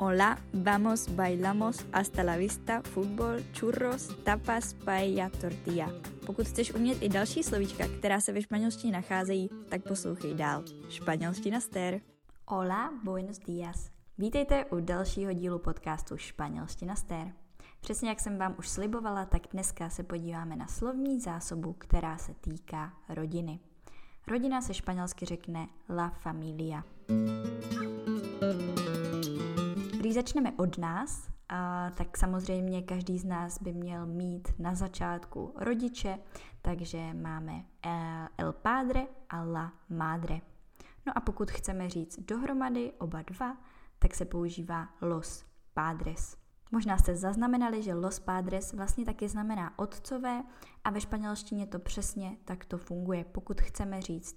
Hola, vamos, bailamos, hasta la vista, fútbol, churros, tapas, paella, tortilla. Pokud chceš umět i další slovíčka, která se ve španělštině nacházejí, tak poslouchej dál. Španělština ster. Hola, buenos días. Vítejte u dalšího dílu podcastu Španělština ster. Přesně jak jsem vám už slibovala, tak dneska se podíváme na slovní zásobu, která se týká rodiny. Rodina se španělsky řekne la familia. Když začneme od nás, a tak samozřejmě každý z nás by měl mít na začátku rodiče, takže máme eh, el padre a la madre. No a pokud chceme říct dohromady oba dva, tak se používá los padres. Možná jste zaznamenali, že los padres vlastně taky znamená otcové a ve španělštině to přesně tak to funguje. Pokud chceme říct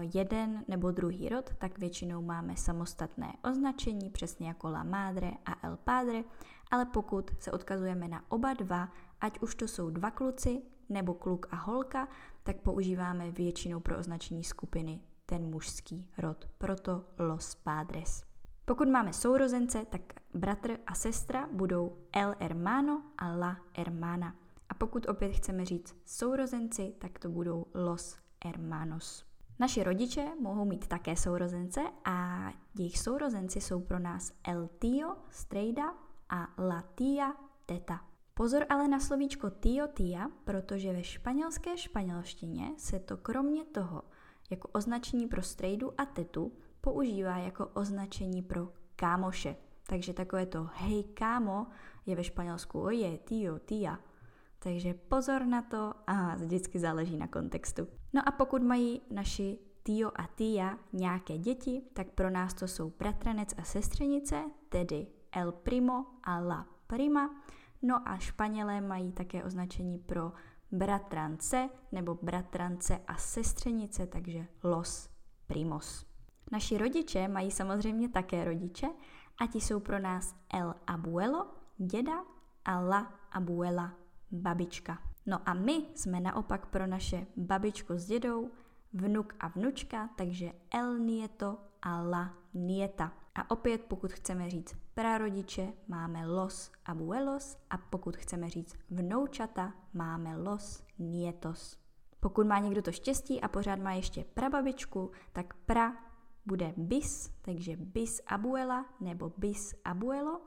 jeden nebo druhý rod, tak většinou máme samostatné označení, přesně jako la madre a el padre, ale pokud se odkazujeme na oba dva, ať už to jsou dva kluci nebo kluk a holka, tak používáme většinou pro označení skupiny ten mužský rod, proto los padres. Pokud máme sourozence, tak bratr a sestra budou el hermano a la hermana. A pokud opět chceme říct sourozenci, tak to budou los hermanos. Naši rodiče mohou mít také sourozence a jejich sourozenci jsou pro nás el tío, strejda a la tía, teta. Pozor ale na slovíčko tío, tía, protože ve španělské španělštině se to kromě toho jako označení pro strejdu a tetu používá jako označení pro kámoše. Takže takové to hej kámo je ve španělsku oje, tío, tía. Takže pozor na to a vždycky záleží na kontextu. No a pokud mají naši Tio a Tia nějaké děti, tak pro nás to jsou bratranec a sestřenice, tedy el primo a la prima. No a Španělé mají také označení pro bratrance nebo bratrance a sestřenice, takže los primos. Naši rodiče mají samozřejmě také rodiče a ti jsou pro nás el abuelo, děda a la abuela, babička. No a my jsme naopak pro naše babičko s dědou, vnuk a vnučka, takže el nieto a la nieta. A opět, pokud chceme říct prarodiče, máme los abuelos a pokud chceme říct vnoučata, máme los nietos. Pokud má někdo to štěstí a pořád má ještě prababičku, tak pra bude bis, takže bis abuela nebo bis abuelo,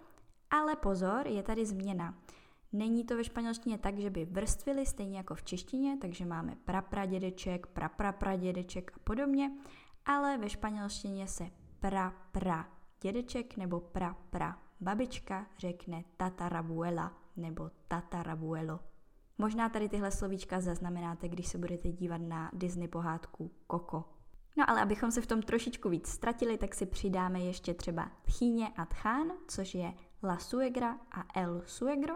ale pozor, je tady změna. Není to ve španělštině tak, že by vrstvili stejně jako v češtině, takže máme prapradědeček, praprapradědeček a podobně, ale ve španělštině se prapra dědeček nebo prapra babička řekne tatarabuela nebo tatarabuelo. Možná tady tyhle slovíčka zaznamenáte, když se budete dívat na Disney pohádku Koko. No ale abychom se v tom trošičku víc ztratili, tak si přidáme ještě třeba tchýně a tchán, což je la suegra a el suegro.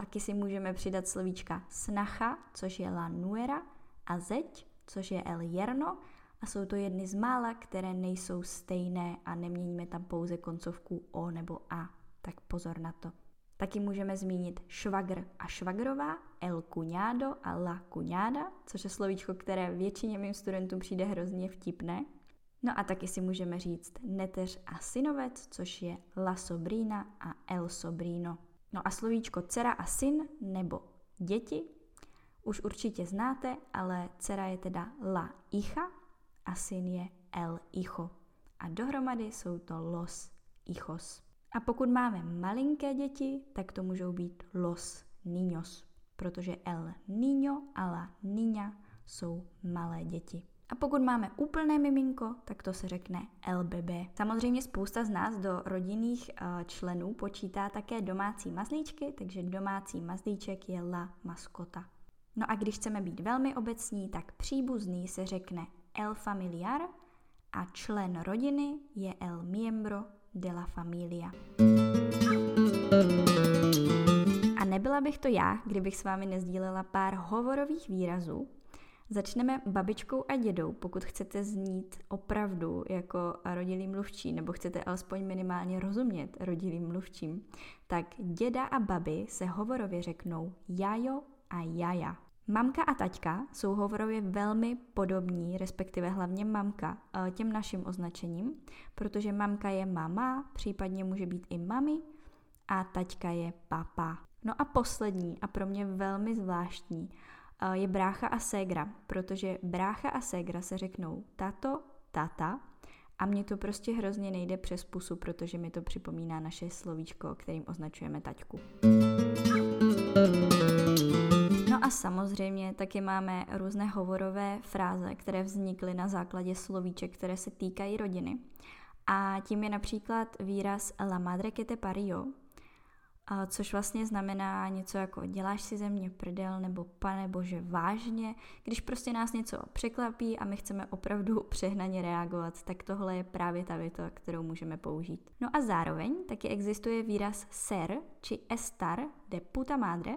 Taky si můžeme přidat slovíčka snacha, což je la nuera, a zeď, což je el yerno. A jsou to jedny z mála, které nejsou stejné a neměníme tam pouze koncovku o nebo a. Tak pozor na to. Taky můžeme zmínit švagr a švagrová, el cuñado a la cuñada, což je slovíčko, které většině mým studentům přijde hrozně vtipné. No a taky si můžeme říct neteř a synovec, což je la sobrina a el sobrino. No a slovíčko dcera a syn nebo děti už určitě znáte, ale dcera je teda la hija a syn je el hijo. A dohromady jsou to los hijos. A pokud máme malinké děti, tak to můžou být los niños, protože el niño a la niña jsou malé děti. A pokud máme úplné miminko, tak to se řekne LBB. Samozřejmě spousta z nás do rodinných uh, členů počítá také domácí mazlíčky, takže domácí mazlíček je la maskota. No a když chceme být velmi obecní, tak příbuzný se řekne el familiar a člen rodiny je el miembro de la familia. A nebyla bych to já, kdybych s vámi nezdílela pár hovorových výrazů. Začneme babičkou a dědou, pokud chcete znít opravdu jako rodilý mluvčí, nebo chcete alespoň minimálně rozumět rodilým mluvčím, tak děda a babi se hovorově řeknou jajo a jaja. Mamka a taťka jsou hovorově velmi podobní, respektive hlavně mamka, eh, těm našim označením, protože mamka je mama, případně může být i mami a taťka je papa. No a poslední a pro mě velmi zvláštní je brácha a ségra, protože brácha a ségra se řeknou tato, tata a mně to prostě hrozně nejde přes pusu, protože mi to připomíná naše slovíčko, kterým označujeme taťku. No a samozřejmě taky máme různé hovorové fráze, které vznikly na základě slovíček, které se týkají rodiny. A tím je například výraz la madre que te parió, což vlastně znamená něco jako děláš si ze mě prdel nebo pane bože vážně. Když prostě nás něco překlapí a my chceme opravdu přehnaně reagovat, tak tohle je právě ta věta, kterou můžeme použít. No a zároveň taky existuje výraz ser či estar de puta madre,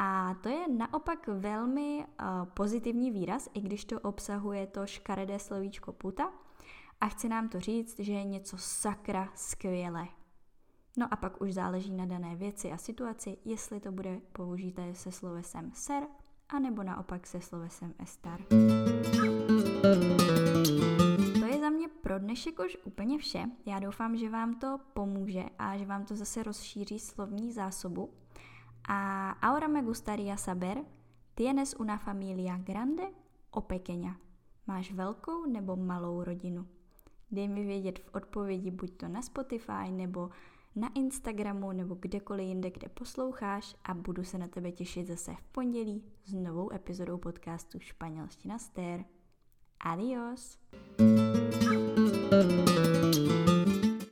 a to je naopak velmi uh, pozitivní výraz, i když to obsahuje to škaredé slovíčko puta a chce nám to říct, že je něco sakra skvělé. No a pak už záleží na dané věci a situaci, jestli to bude použité se slovesem ser, anebo naopak se slovesem estar. To je za mě pro dnešek už úplně vše. Já doufám, že vám to pomůže a že vám to zase rozšíří slovní zásobu. A ahora me gustaría saber, ¿tienes una familia grande o pequeña? Máš velkou nebo malou rodinu? Dej mi vědět v odpovědi buď to na Spotify nebo na Instagramu nebo kdekoliv jinde, kde posloucháš a budu se na tebe těšit zase v pondělí s novou epizodou podcastu Španělština Stér. Adios! thank you